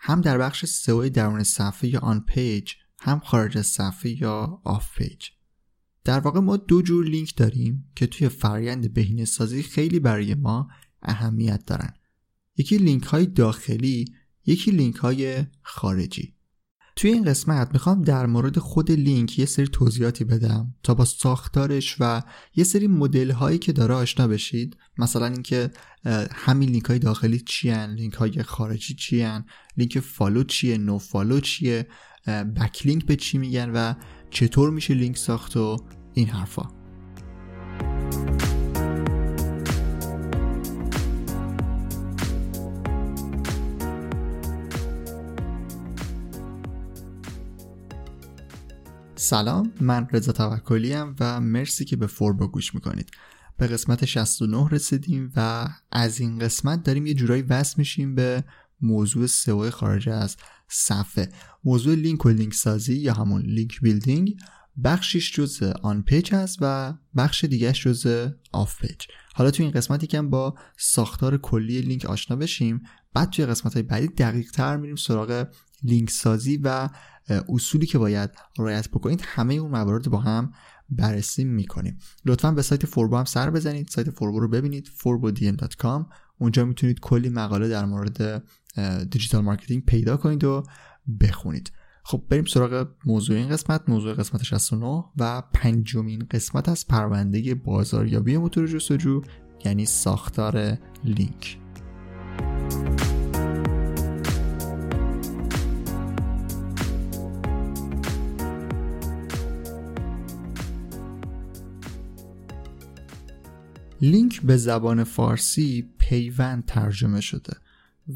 هم در بخش سئو درون صفحه یا on-page هم خارج از صفحه یا off-page در واقع ما دو جور لینک داریم که توی فرایند بهینه سازی خیلی برای ما اهمیت دارن. یکی لینک های داخلی یکی لینک های خارجی. توی این قسمت می‌خوام در مورد خود لینک یه سری توضیحاتی بدم تا با ساختارش و یه سری مدل هایی که داره آشنا بشید. مثلا اینکه همین لینک های داخلی چی هن لینک های خارجی چی هن لینک follow چیه nofollow چیه backlink به چی میگن و چطور میشه لینک ساخت و این حرفا. سلام من رضا توکلی و مرسی که به فوربو گوش می‌کنید. به قسمت 69 رسیدیم و از این قسمت داریم یه جورایی وصل میشیم به موضوع سئو خارج از صفحه. موضوع لینک و لینک سازی یا همون link building بخشیش جز on-page هست و بخش دیگهش جز off-page. حالا توی این قسمتی که با ساختار کلی لینک آشنا بشیم بعد توی قسمت های بعدی دقیق تر میریم سراغ لینک سازی و اصولی که باید رعایت بکنید همه اون موارد با هم بررسی می‌کنیم. لطفا به سایت فوربو هم سر بزنید سایت فوربو رو ببینید forbodm.com اونجا می‌تونید کلی مقاله در مورد digital marketing پیدا کنید و بخونید. خب بریم سراغ موضوع این قسمت. موضوع قسمت 69 و پنجمین قسمت از پرونده بازاریابی موتور جستجو یعنی ساختار لینک. لینک به زبان فارسی پیوند ترجمه شده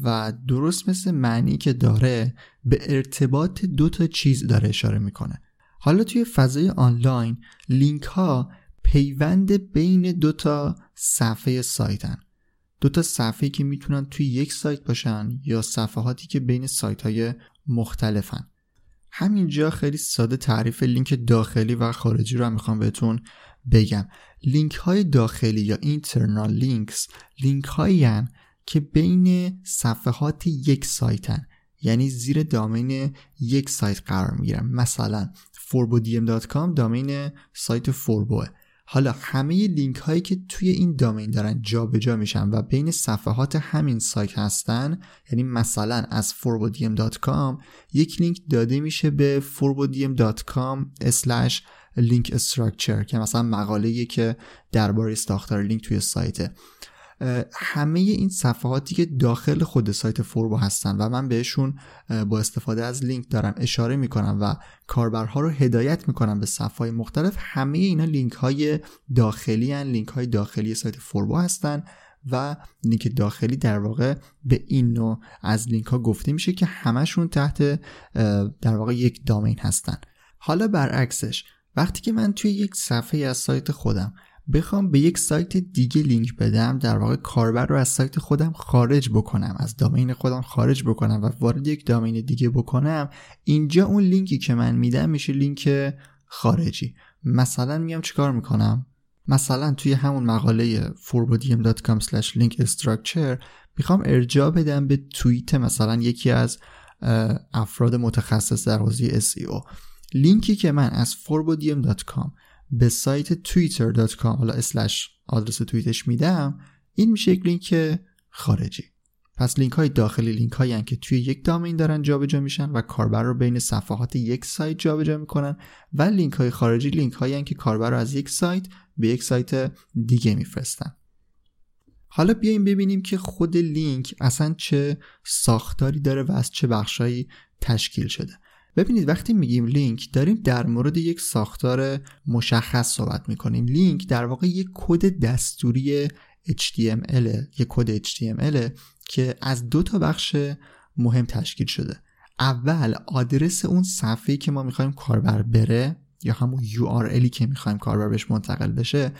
و درست مثل معنی که داره به ارتباط دو تا چیز داره اشاره می‌کنه. حالا توی فضای آنلاین لینک ها پیوند بین دو تا صفحه سایتن. دو تا صفحه که می‌تونن توی یک سایت باشن یا صفحاتی که بین سایت های مختلفن. همینجا خیلی ساده تعریف لینک داخلی و خارجی رو هم می‌خوام بهتون بگم. لینک های داخلی یا internal links لینک هایی که بین صفحات یک سایتن. یعنی زیر domain یک سایت قرار می‌گیرن. مثلا forbodm.com domain سایت فوربوه حالا همه لینک هایی که توی این domain دارن جابجا میشن و بین صفحات همین سایت هستن یعنی مثلا از forbodm.com یک لینک داده میشه به forbodm.com link structure که مثلا مقاله که درباره ساختار لینک توی سایته. همه این صفحاتی که داخل خود سایت فوربو هستن و من بهشون با استفاده از لینک دارم اشاره می‌کنم و کاربرها رو هدایت می‌کنم به صفحه های مختلف همه اینا لینک های داخلی هن لینک های داخلی سایت فوربو هستن و لینک داخلی در واقع به این نوع از لینک ها گفته میشه که همشون تحت در واقع یک domain هستن. حالا برعکسش وقتی که من توی یک صفحه از سایت خودم بخوام به یک سایت دیگه لینک بدم در واقع کاربر رو از سایت خودم خارج بکنم از domain خودم خارج بکنم و وارد یک domain دیگه بکنم اینجا اون لینکی که من میدم میشه لینک خارجی. مثلا میام چیکار می‌کنم؟ مثلا توی همون مقاله forbodium.com link structure می‌خوام ارجاع بدم به توییت مثلا یکی از افراد متخصص در حوزه SEO لینکی که من از forbodium.com به سایت twitter.com حالا اسلش آدرس توییتش میدم این میشه یک لینک خارجی. پس لینک های داخلی لینک هایی که توی یک domain دارن جابجا میشن و کاربر رو بین صفحات یک سایت جابجا می‌کنن و لینک های خارجی لینک هایی که کاربر رو از یک سایت به یک سایت دیگه میفرستن. حالا بیایم ببینیم که خود لینک اصلا چه ساختاری داره و از چه بخشایی تشکیل شده. ببینید وقتی میگیم لینک داریم در مورد یک ساختار مشخص صحبت می‌کنیم. لینک در واقع یک کد دستوری HTML یک کد HTML که از دو تا بخش مهم تشکیل شده. اول آدرس اون صفحه‌ای که ما می‌خوایم کاربر بره یا همون URLی که می‌خوایم کاربر بهش منتقل بشه.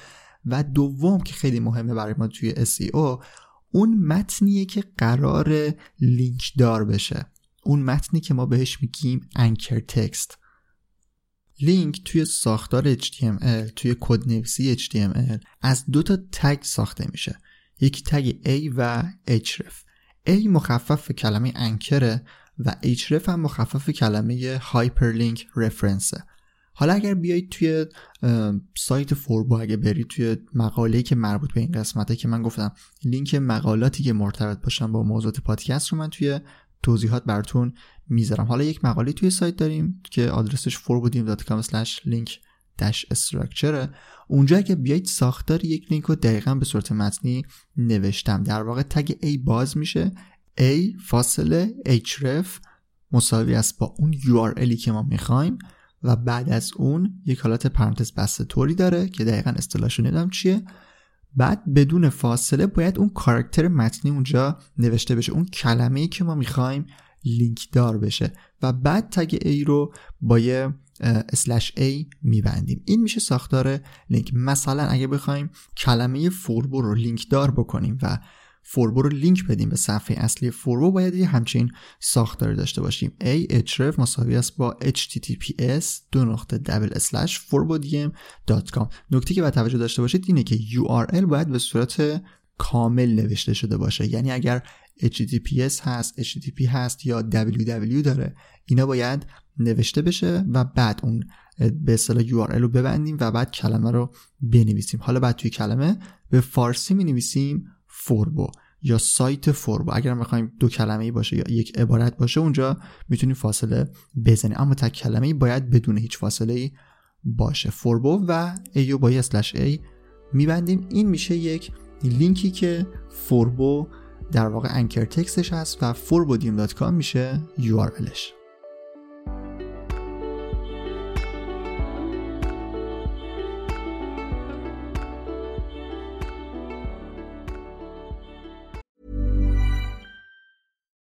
و دوم که خیلی مهمه برای ما توی SEO اون متنیه که قرار لینک دار بشه. اون متنی که ما بهش میگیم انکر تکست لینک توی ساختار HTML توی کدنویسی HTML از دو تا تگ ساخته میشه. یکی tag A و href. A مخفف کلمه anchor ه و href هم مخفف کلمه hyperlink reference ه حالا اگر بیایید توی سایت فوربو اگه برید توی مقاله‌ای که مربوط به این قسمته که من گفتم لینک مقالاتی که مرتبط باشن با موضوعات پادکست رو من توی توضیحات براتون می‌ذارم. حالا یک مقاله توی سایت داریم که آدرسش forwarding.com link structure اونجا که بیایید ساختار یک لینک رو دقیقا به صورت متنی نوشتم. در واقع تگ A باز میشه. A فاصله href مساوی است با اون URLی که ما می‌خوایم و بعد از اون یک حالت پرانتز بسته طوری داره که دقیقا اصطلاحشو نمی‌دونم چیه. بعد بدون فاصله باید اون کاراکتر متنی اونجا نوشته بشه. اون کلمه ای که ما می‌خوایم لینک دار بشه. و بعد tag A رو با یه slash A میبندیم. این میشه ساختار لینک. مثلا اگه بخوایم کلمه فوربو رو لینک دار بکنیم و فوربو رو لینک بدیم به صفحه اصلی فوربو باید یه همچین ساختار داشته باشیم. A href مساوی است با https دو نقطه double slash forbodiem.com نکته که باید توجه داشته باشید اینه که url باید به صورت کامل نوشته شده باشه. یعنی اگر https هست http هست یا www داره اینا باید نوشته بشه و بعد اون به اصطلاح URL رو ببندیم و بعد کلمه رو بنویسیم. حالا بعد توی کلمه به فارسی می نویسیم فوربو یا سایت فوربو اگر می‌خوایم دو کلمه ای باشه یا یک عبارت باشه اونجا می‌تونیم فاصله بزنیم. اما تک کلمه ای باید بدون هیچ فاصله ای باشه. فوربو و A رو با slash A میبندیم. این میشه یک لینکی که فوربو در واقع انکر تکستش هست و forbodiem.com میشه URLش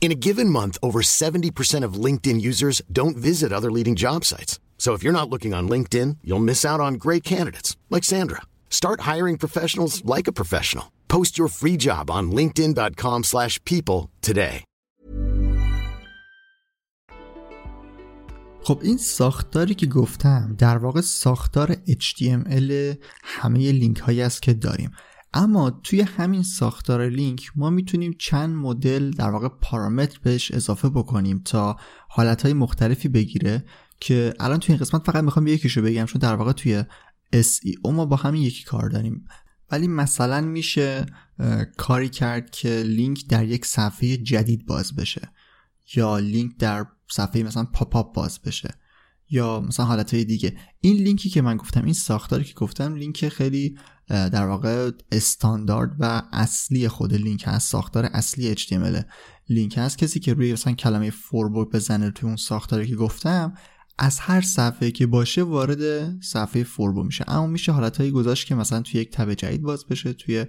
In a given month, over 70% of LinkedIn users don't visit other leading job sites. So if you're not looking on LinkedIn, you'll miss out on great candidates like Sandra. Start hiring professionals like a professional. Post your free job on linkedin.com/people today. خب این ساختاری که گفتم در واقع ساختار HTML همه لینک هایی است که داریم اما توی همین ساختار لینک ما می‌تونیم چند مدل در واقع پارامتر بهش اضافه بکنیم تا حالتهای مختلفی بگیره که الان توی این قسمت فقط می‌خوام یکیشو بگم چون در واقع توی SEO ما با همین یکی کار داریم. ولی مثلا میشه کاری کرد که لینک در یک صفحه جدید باز بشه یا لینک در صفحه مثلا pop-up باز بشه. یا مثلا حالت های دیگه. این لینکی که من گفتم این ساختاری که گفتم لینک خیلی در واقع استاندارد و اصلی خود لینک هست. ساختار اصلی HTML لینک هست. کسی که روی مثلا کلمه فوربو بزنه توی اون ساختاری که گفتم از هر صفحه که باشه وارد صفحه فوربو میشه. اما میشه حالتهایی گذاشت که مثلا توی یک tab جدید باز بشه توی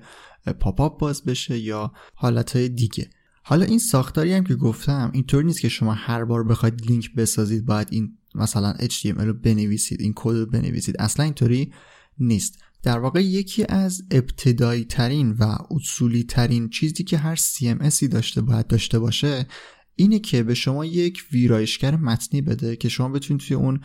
pop-up باز بشه یا حالتهای دیگه. حالا این ساختاری هم که گفتم اینطوری نیست که شما هر بار بخواید لینک بسازید باید این مثلا HTML رو بنویسید این کد رو بنویسید اصلا اینطوری نیست. در واقع یکی از ابتدایی ترین و اصولی ترین چیزی که هر CMS ی داشته باید داشته باشه اینه که به شما یک ویرایشگر متنی بده که شما بتونید توی اون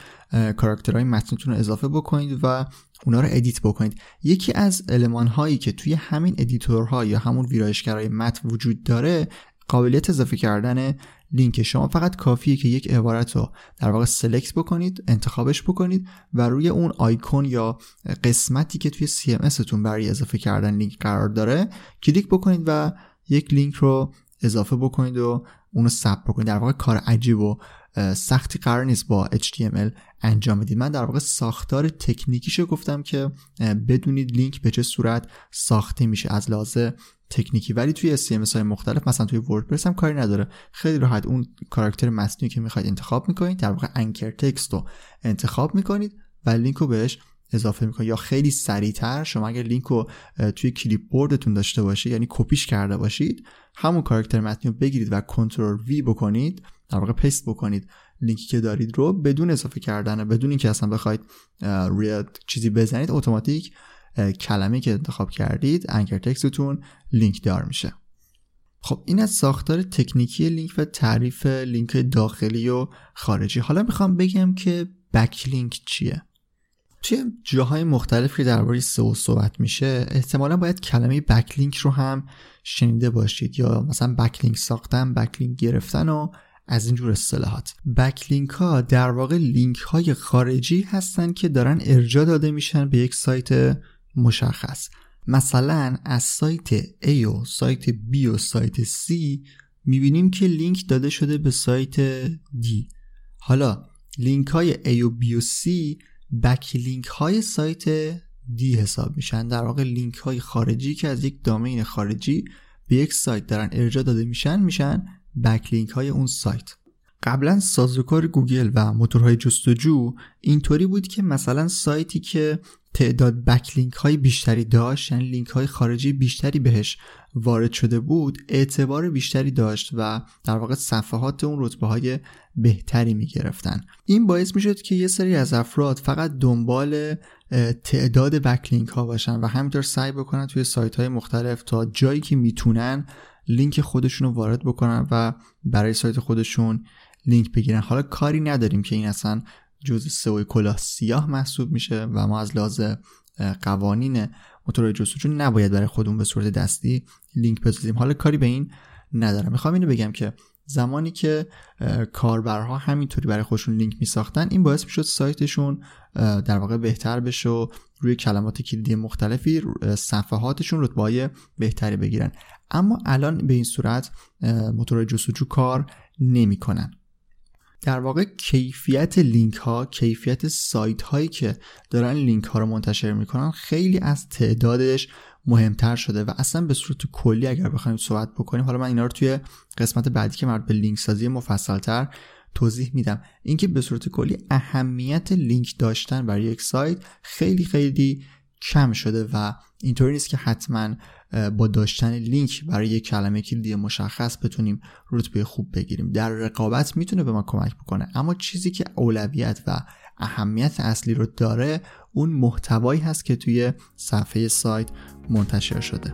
کاراکترهای متنتون رو اضافه بکنید و اونا رو edit بکنید. یکی از المان هایی که توی همین editor ها یا همون ویرایشگرهای متن وجود داره قابلیت اضافه کردن لینک شما فقط کافیه که یک عبارت رو در واقع select بکنید انتخابش بکنید و روی اون آیکون یا قسمتی که توی CMS تون برای اضافه کردن لینک قرار داره کلیک بکنید و یک لینک رو اضافه بکنید و اونو ثبت بکنید. در واقع کار عجیب و سختی قرار نیست با HTML انجام بدید. من در واقع ساختار تکنیکیشو گفتم که بدونید لینک به چه صورت ساخته میشه. از لحاظ تکنیکی ولی توی CMS های مختلف مثلا توی وردپرس هم کاری نداره. خیلی راحت اون کاراکتر متنی که می‌خواید انتخاب می‌کنید در واقع anchor text رو انتخاب می‌کنید و لینک رو بهش اضافه می‌کنید. یا خیلی سریعتر شما اگر لینک رو توی clipboard تون داشته باشید یعنی کپیش کرده باشید همون کاراکتر متنی رو بگیرید و control V بکنید در واقع paste بکنید لینکی که دارید رو بدون اضافه کردن بدون اینکه اصلا بخواید روی چیزی بزنید اتوماتیک کلمه که انتخاب کردید anchor text تون لینک دار میشه. خب این از ساختار تکنیکی لینک و تعریف لینک داخلی و خارجی. حالا می‌خوام بگم که بک لینک چیه؟ توی جاهای مختلف که درباره سئو صحبت میشه احتمالا باید کلمه بکلینک رو هم شنیده باشید یا مثلا بکلینک ساختن بکلینک گرفتن و از اینجور اصطلاحات. بکلینک ها در واقع لینک های خارجی هستن که دارن ارجا داده میشن به یک سایت مشخص. مثلا از سایت A و سایت B و سایت C می‌بینیم که لینک داده شده به سایت D. حالا لینک های A و B و C backlink های سایت D حساب میشن. در واقع لینک های خارجی که از یک domain خارجی به یک سایت دارن ارجاع داده میشن میشن backlink های اون سایت. قبلا سازوکار گوگل و موتورهای جستجو اینطوری بود که مثلا سایتی که تعداد backlink های بیشتری داشت یعنی لینک های خارجی بیشتری بهش وارد شده بود اعتبار بیشتری داشت و در واقع صفحات اون رتبه های بهتری می گرفتن این باعث می شد که یه سری از افراد فقط دنبال تعداد بکلینک ها باشن و همینطور سعی بکنن توی سایت های مختلف تا جایی که می‌تونن لینک خودشون رو وارد بکنن و برای سایت خودشون لینک بگیرن. حالا کاری نداریم که این اصلا جزء سئو کلاه سیاه محسوب میشه و ما از لحاظ قوانین موتور جستجو نباید برای خودمون به صورت دستی لینک بسازیم. حالا کاری به این ندارم. می‌خوام اینو بگم که زمانی که کاربرها همینطوری برای خودشون لینک میساختن این باعث می‌شد سایتشون در واقع بهتر بشه و روی کلمات کلیدی مختلفی صفحاتشون رتبه بهتری بگیرن. اما الان به این صورت موتور جستجو کار نمی‌کنن. در واقع کیفیت لینک ها کیفیت سایت هایی که دارن لینک ها رو منتشر می‌کنن خیلی از تعدادش مهمتر شده و اصلا به صورت کلی اگر بخوایم صحبت بکنیم حالا من اینا رو توی قسمت بعدی که مربوط به لینک سازی مفصلتر توضیح میدم. اینکه به صورت کلی اهمیت لینک داشتن برای یک سایت خیلی خیلی کم شده و اینطوری نیست که حتما با داشتن لینک برای یک کلمه کلیدی مشخص بتونیم رتبه خوب بگیریم. در رقابت می‌تونه به ما کمک بکنه اما چیزی که اولویت و اهمیت اصلی رو داره اون محتوایی هست که توی صفحه سایت منتشر شده.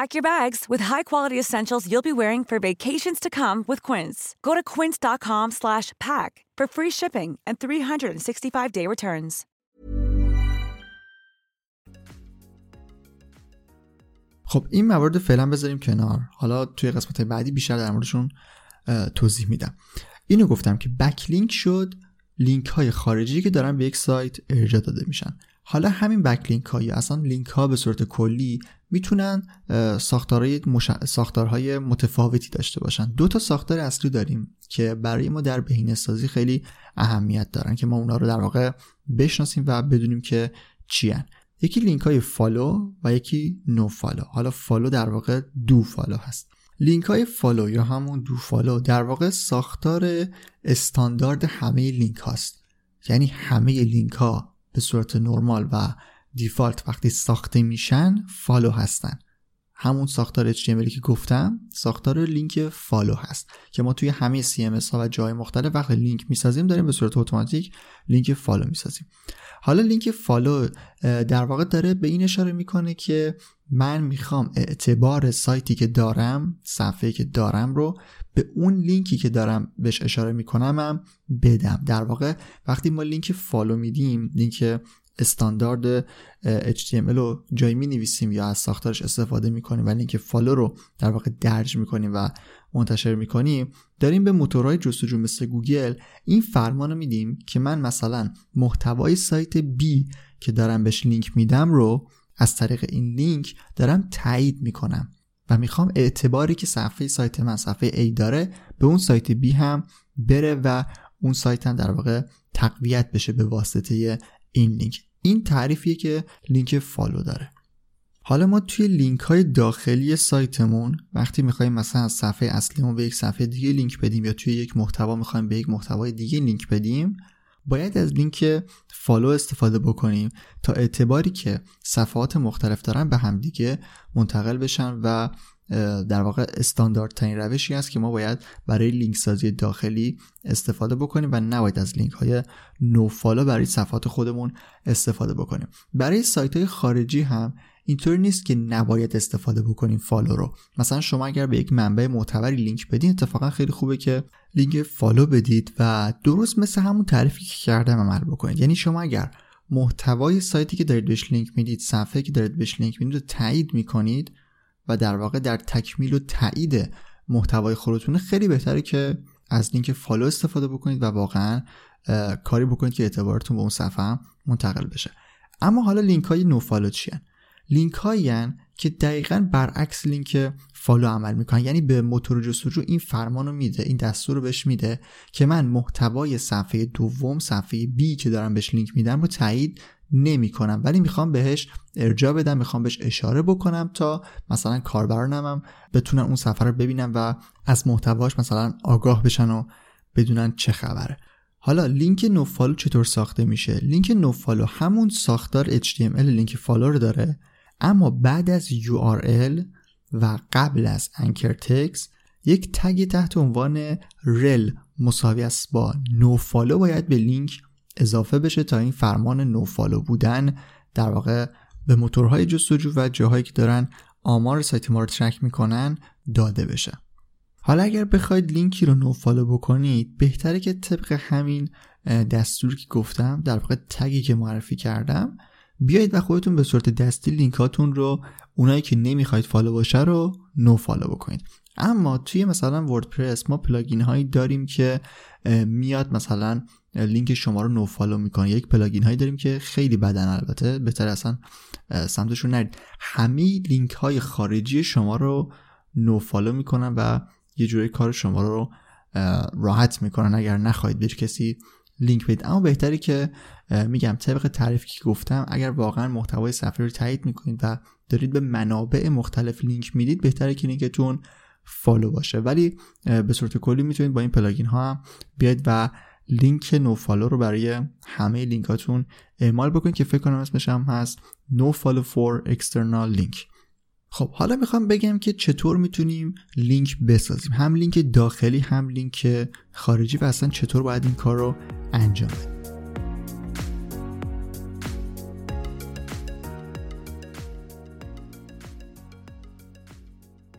Pack your bags with high-quality essentials you'll be wearing for vacations to come with Quince. Go to quince.com/pack for free shipping and 365-day returns. خب این موارد فعلا بذاریم کنار حالا توی قسمت بعدی بیشتر در موردشون توضیح میدم اینو گفتم که بکلینک شد لینک های خارجی که دارن به یک سایت ارجاع داده میشن حالا همین بکلینک ها یا اصلا لینک ها به صورت کلی می‌تونن ساختارهای, مش... ساختارهای متفاوتی داشته باشن. دو تا ساختار اصلی داریم که برای ما در بهینه سازی خیلی اهمیت دارن که ما اونا رو در واقع بشناسیم و بدونیم که چی هن. یکی لینک های follow و یکی nofollow. حالا follow در واقع dofollow هست. لینک های follow یا همون dofollow در واقع ساختار استاندارد همه لینک هاست یعنی همه لینک ها به صورت نرمال و default وقتی ساخته میشن follow هستن. همون ساختار HTML که گفتم ساختار لینک follow هست که ما توی همه CMS ها و جای مختلف وقتی لینک می‌سازیم داریم به صورت اتوماتیک لینک follow می‌سازیم. حالا لینک follow در واقع داره به این اشاره می‌کنه که من می‌خوام اعتبار سایتی که دارم صفحه که دارم رو به اون لینکی که دارم بهش اشاره می‌کنم هم بدم. در واقع وقتی ما لینک follow میدیم لینک استاندارد HTML رو جایی می نویسیم یا از ساختارش استفاده می کنیم و لینک follow رو در واقع درج می کنیم و منتشر می کنیم داریم به موتورهای جستجو مثل گوگل این فرمان رو میدیم که من مثلا محتوای سایت B که دارم بهش لینک میدم رو از طریق این لینک دارم تایید می‌کنم و می‌خوام اعتباری که صفحه سایت من صفحه A داره به اون سایت B هم بره و اون سایت هم در واقع تقویت بشه به واسطه این لینک این تعریفیه که لینک follow داره. حالا ما توی لینک های داخلی سایتمون وقتی می‌خوایم مثلا از صفحه اصلیمون به یک صفحه دیگه لینک بدیم یا توی یک محتوا می‌خوایم به یک محتوای دیگه لینک بدیم باید از لینک follow استفاده بکنیم تا اعتباری که صفحات مختلف دارن به همدیگه منتقل بشن و در واقع استانداردترین روشی است که ما باید برای لینک سازی داخلی استفاده بکنیم و نباید از لینک های nofollow برای صفحات خودمون استفاده بکنیم. برای سایت های خارجی هم اینطور نیست که نباید استفاده بکنیم follow رو. مثلا شما اگر به یک منبع معتبری لینک بدین اتفاقا خیلی خوبه که لینک follow بدید و درست مثل همون تعریفی که کردم عمل بکنید. یعنی شما اگر محتوای سایتی که دارید بهش لینک می‌دید صفحه که دارید بهش لینک می‌دید رو تایید می‌کنید و در واقع در تکمیل و تایید محتوای خودتون خیلی بهتره که از لینک follow استفاده بکنید و واقعا کاری بکنید که اعتبارتون به اون صفحه منتقل بشه. اما حالا لینک های nofollow چیان؟ لینک هایی که دقیقا برعکس لینک follow عمل می‌کنن. یعنی به موتور جستجو این فرمان میده این دستور رو بهش میده که من محتوای صفحه دوم صفحه B که دارم بهش لینک میدم رو تایید نمی کنم. ولی می‌خوام بهش ارجاع بدم می‌خوام بهش اشاره بکنم تا مثلا کاربرانم هم بتونن اون صفحه رو ببینن و از محتواش مثلا آگاه بشن و بدونن چه خبره حالا لینک nofollow چطور ساخته میشه؟ لینک nofollow همون ساختار HTML لینک follow رو داره. اما بعد از URL و قبل از anchor text یک tag تحت عنوان rel مساوی است با nofollow. باید به لینک اضافه بشه تا این فرمان nofollow بودن در واقع به موتورهای جستجو و جاهایی که دارن آمار سایت ما رو track می‌کنن داده بشه. حالا اگر بخواید لینکی رو nofollow بکنید بهتره که طبق همین دستوری که گفتم در واقع tag ی که معرفی کردم بیایید و خودتون به صورت دستی لینکاتون رو اونایی که نمی‌خواید follow باشه رو nofollow بکنید. اما توی مثلا وردپرس ما plugin هایی داریم که میاد مثلا لینک شما رو nofollow می‌کنه. یک plugin هایی داریم که خیلی بدن البته. بهتره اصلا سمتشون نرید. همه لینک های خارجی شما رو nofollow می‌کنن و یه جوری کار شما رو راحت می‌کنن. اگر نخواهید به کسی لینک بدید. اما بهتره که میگم طبق تعریفی که گفتم اگر واقعا محتوای صفحه رو تایید می‌کنید و دارید به منابع مختلف لینک می‌دید بهتره که لینکتون follow باشه. ولی به صورت کلی می‌تونید با این plugin ها هم بیاید و لینک nofollow رو برای همه لینکاتون اعمال بکنید که فکر کنم اسمش هم هست nofollow for external link. خب حالا می‌خوام بگم که چطور می‌تونیم لینک بسازیم؟ هم لینک داخلی هم لینک خارجی و اصلا چطور باید این کار رو انجام بدیم؟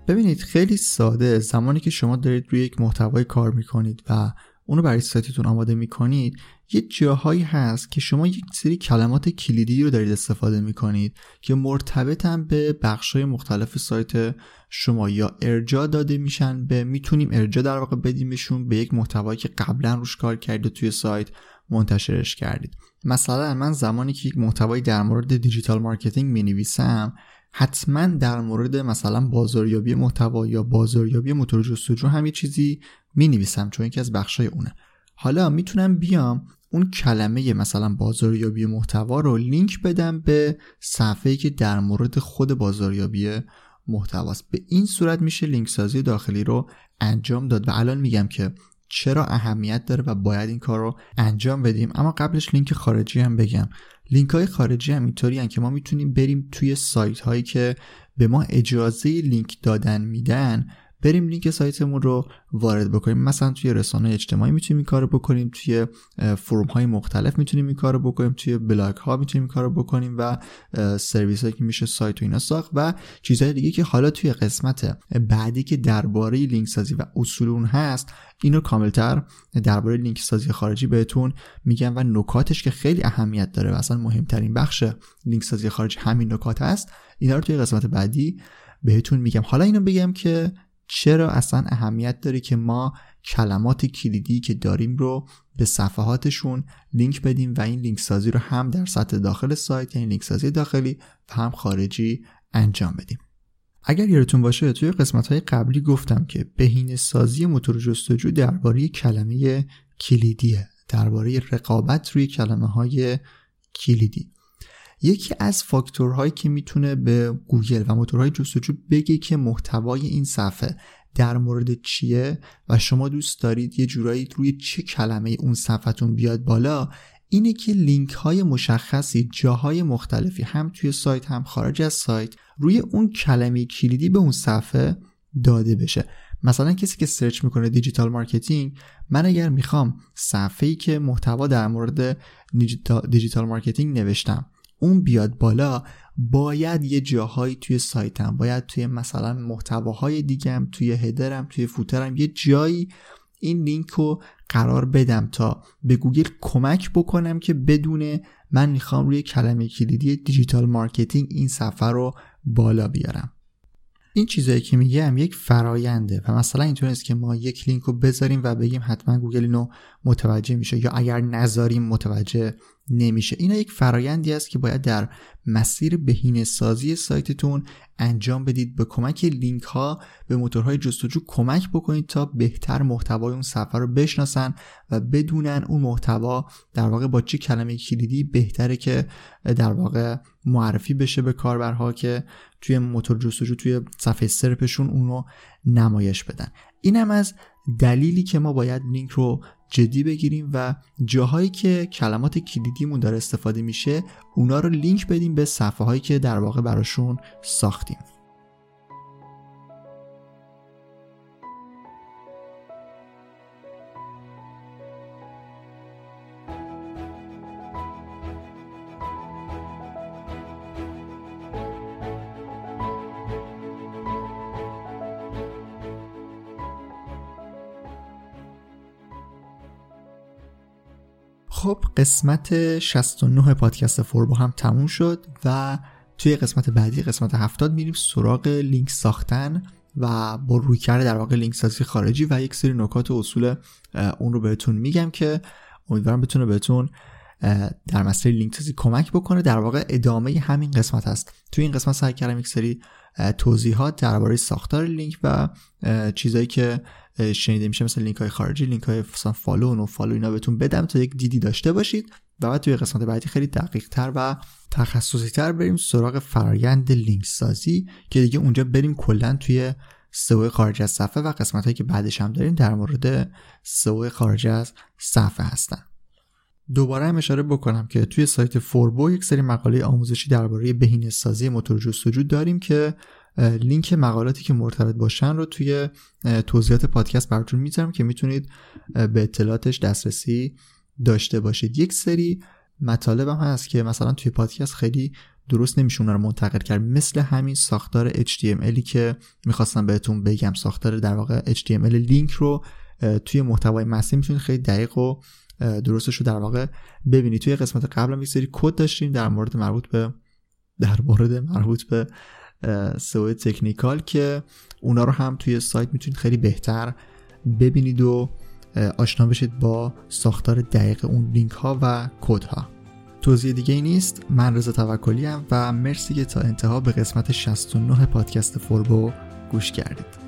ببینید خیلی ساده. زمانی که شما دارید روی یک محتوای کار می‌کنید و اونو برای سایتتون آماده می‌کنید. یه جاهایی هست که شما یک سری کلمات کلیدی رو دارید استفاده می‌کنید که مرتبطن به بخشای مختلف سایت شما یا ارجاع داده میشن به می‌تونیم ارجاع در واقع بدیمشون به یک محتوایی که قبلا روش کار کردید توی سایت منتشرش کردید. مثلا من زمانی که یک محتوایی در مورد digital marketing می نویسم حتما در مورد مثلا بازاریابی محتوا یا بازاریابی موتور جستجو هم یه چیزی می نویسم چون یکی از بخشای اونه. حالا می‌تونم بیام اون کلمه مثلا بازاریابی محتوا رو لینک بدم به صفحه‌ای که در مورد خود بازاریابی محتواست. به این صورت میشه لینک سازی داخلی رو انجام داد و الان میگم که چرا اهمیت داره و باید این کار رو انجام بدیم؟ اما قبلش لینک خارجی هم بگم. لینک های خارجی هم اینطوری که ما می‌تونیم بریم توی سایت هایی که به ما اجازه لینک دادن میدن بریم لینک سایتمون رو وارد بکنیم. مثلا توی رسانه اجتماعی می‌تونیم این کارو بکنیم توی forum های مختلف می‌تونیم این کارو بکنیم توی بلاگ ها می‌تونیم این کارو بکنیم و سرویس هایی که میشه سایت و اینا ساخت و چیزهای دیگه که حالا توی قسمت بعدی که درباره لینک سازی و اصول اون هست اینو کاملتر درباره لینک سازی خارجی بهتون میگم و نکاتش که خیلی اهمیت داره و اصلا مهمترین بخش لینک سازی خارجی همین نکات هست اینا رو توی قسمت بعدی بهتون میگم. حالا اینو بگم که چرا اصلا اهمیت داره که ما کلمات کلیدی که داریم رو به صفحاتشون لینک بدیم و این لینک سازی رو هم در سطح داخل سایت یعنی لینک سازی داخلی و هم خارجی انجام بدیم. اگر یادتون باشه توی قسمت های قبلی گفتم که بهینه سازی موتور جستجو درباره کلمه کلیدیه درباره رقابت روی کلمه های کلیدی. یکی از فاکتورهایی که می‌تونه به گوگل و موتورهای جستجو بگه که محتوای این صفحه در مورد چیه و شما دوست دارید یه جورایی روی چه کلمه اون صفحتون بیاد بالا اینه که لینک های مشخصی جاهای مختلفی هم توی سایت هم خارج از سایت روی اون کلمه کلیدی به اون صفحه داده بشه. مثلا کسی که search می‌کنه digital marketing من اگر می‌خوام صفحه‌ای که محتوا در مورد digital marketing نوشتم اون بیاد بالا باید یه جاهایی توی سایتم باید توی مثلا محتواهای دیگم توی header م توی footer م یه جایی این لینک رو قرار بدم تا به گوگل کمک بکنم که بدونه من می‌خوام روی کلمه کلیدی digital marketing این صفحه رو بالا بیارم. این چیزایی که میگم یک فراینده و مثلا اینطور است که ما یک لینک رو بذاریم و بگیم حتما گوگل اینو متوجه میشه یا اگر نذاریم متوجه نمیشه. اینا یک فرایندی است که باید در مسیر بهینه سازی سایتتون انجام بدید. به کمک لینک ها به موتورهای جستجو کمک بکنید تا بهتر محتوای اون صفحه رو بشناسن و بدونن اون محتوا در واقع با چه کلمه کلیدی بهتره که در واقع معرفی بشه به کاربرها که توی موتور جستجو توی صفحه سرپشون اونو نمایش بدن. اینم از دلیلی که ما باید لینک رو جدی بگیریم و جاهایی که کلمات کلیدیمون داره استفاده میشه اونا رو لینک بدیم به صفحه هایی که در واقع براشون ساختیم. قسمت 69 پادکست فوربو هم تموم شد و توی قسمت بعدی قسمت 70 میریم سراغ لینک ساختن و با رویکرد در واقع لینک سازی خارجی و یک سری نکات و اصول اون رو بهتون میگم که امیدوارم بتونه بهتون در مسئله لینک کمک بکنه. در واقع ادامه همین قسمت هست. توی این قسمت سعی کردم یک سری توضیحات درباره ساختار لینک و چیزایی که شنیده میشه مثل لینک های خارجی لینک های follow و nofollow اینا بهتون بدم تا یک دیدی داشته باشید. و بعد توی قسمت بعدی خیلی دقیق تر و تخصصی تر بریم سراغ فرایند لینک سازی که دیگه اونجا بریم کلا توی سئو خارج از صفحه و قسمت هایی که بعدش هم داریم در مورد سئو خارج از صفحه هستن. دوباره هم اشاره بکنم که توی سایت فوربو یک سری مقاله آموزشی درباره بهینه سازی موتور جستجو داریم که لینک مقالاتی که مرتبط باشن رو توی توضیحات پادکست براتون می‌ذارم که می‌تونید به اطلاعاتش دسترسی داشته باشید. یک سری مطالب هم هست که مثلا توی پادکست خیلی درست نمیشه رو منتقل کرد. مثل همین ساختار HTMLی که می‌خواستم بهتون بگم. ساختار در واقع HTML لینک رو توی محتوای متنی می‌تونید خیلی دقیق و درستش رو در واقع ببینید توی قسمت قبل یک سری کد داشتیم در مورد مربوط به در مورد مربوط به سئو تکنیکال که اونا رو هم توی سایت می‌تونید خیلی بهتر ببینید و آشنا بشید با ساختار دقیق اون لینک ها و کد ها توضیح دیگه ای نیست. من رضا توکلی و مرسی که تا انتها به قسمت 69 پادکست فوربو گوش کردید.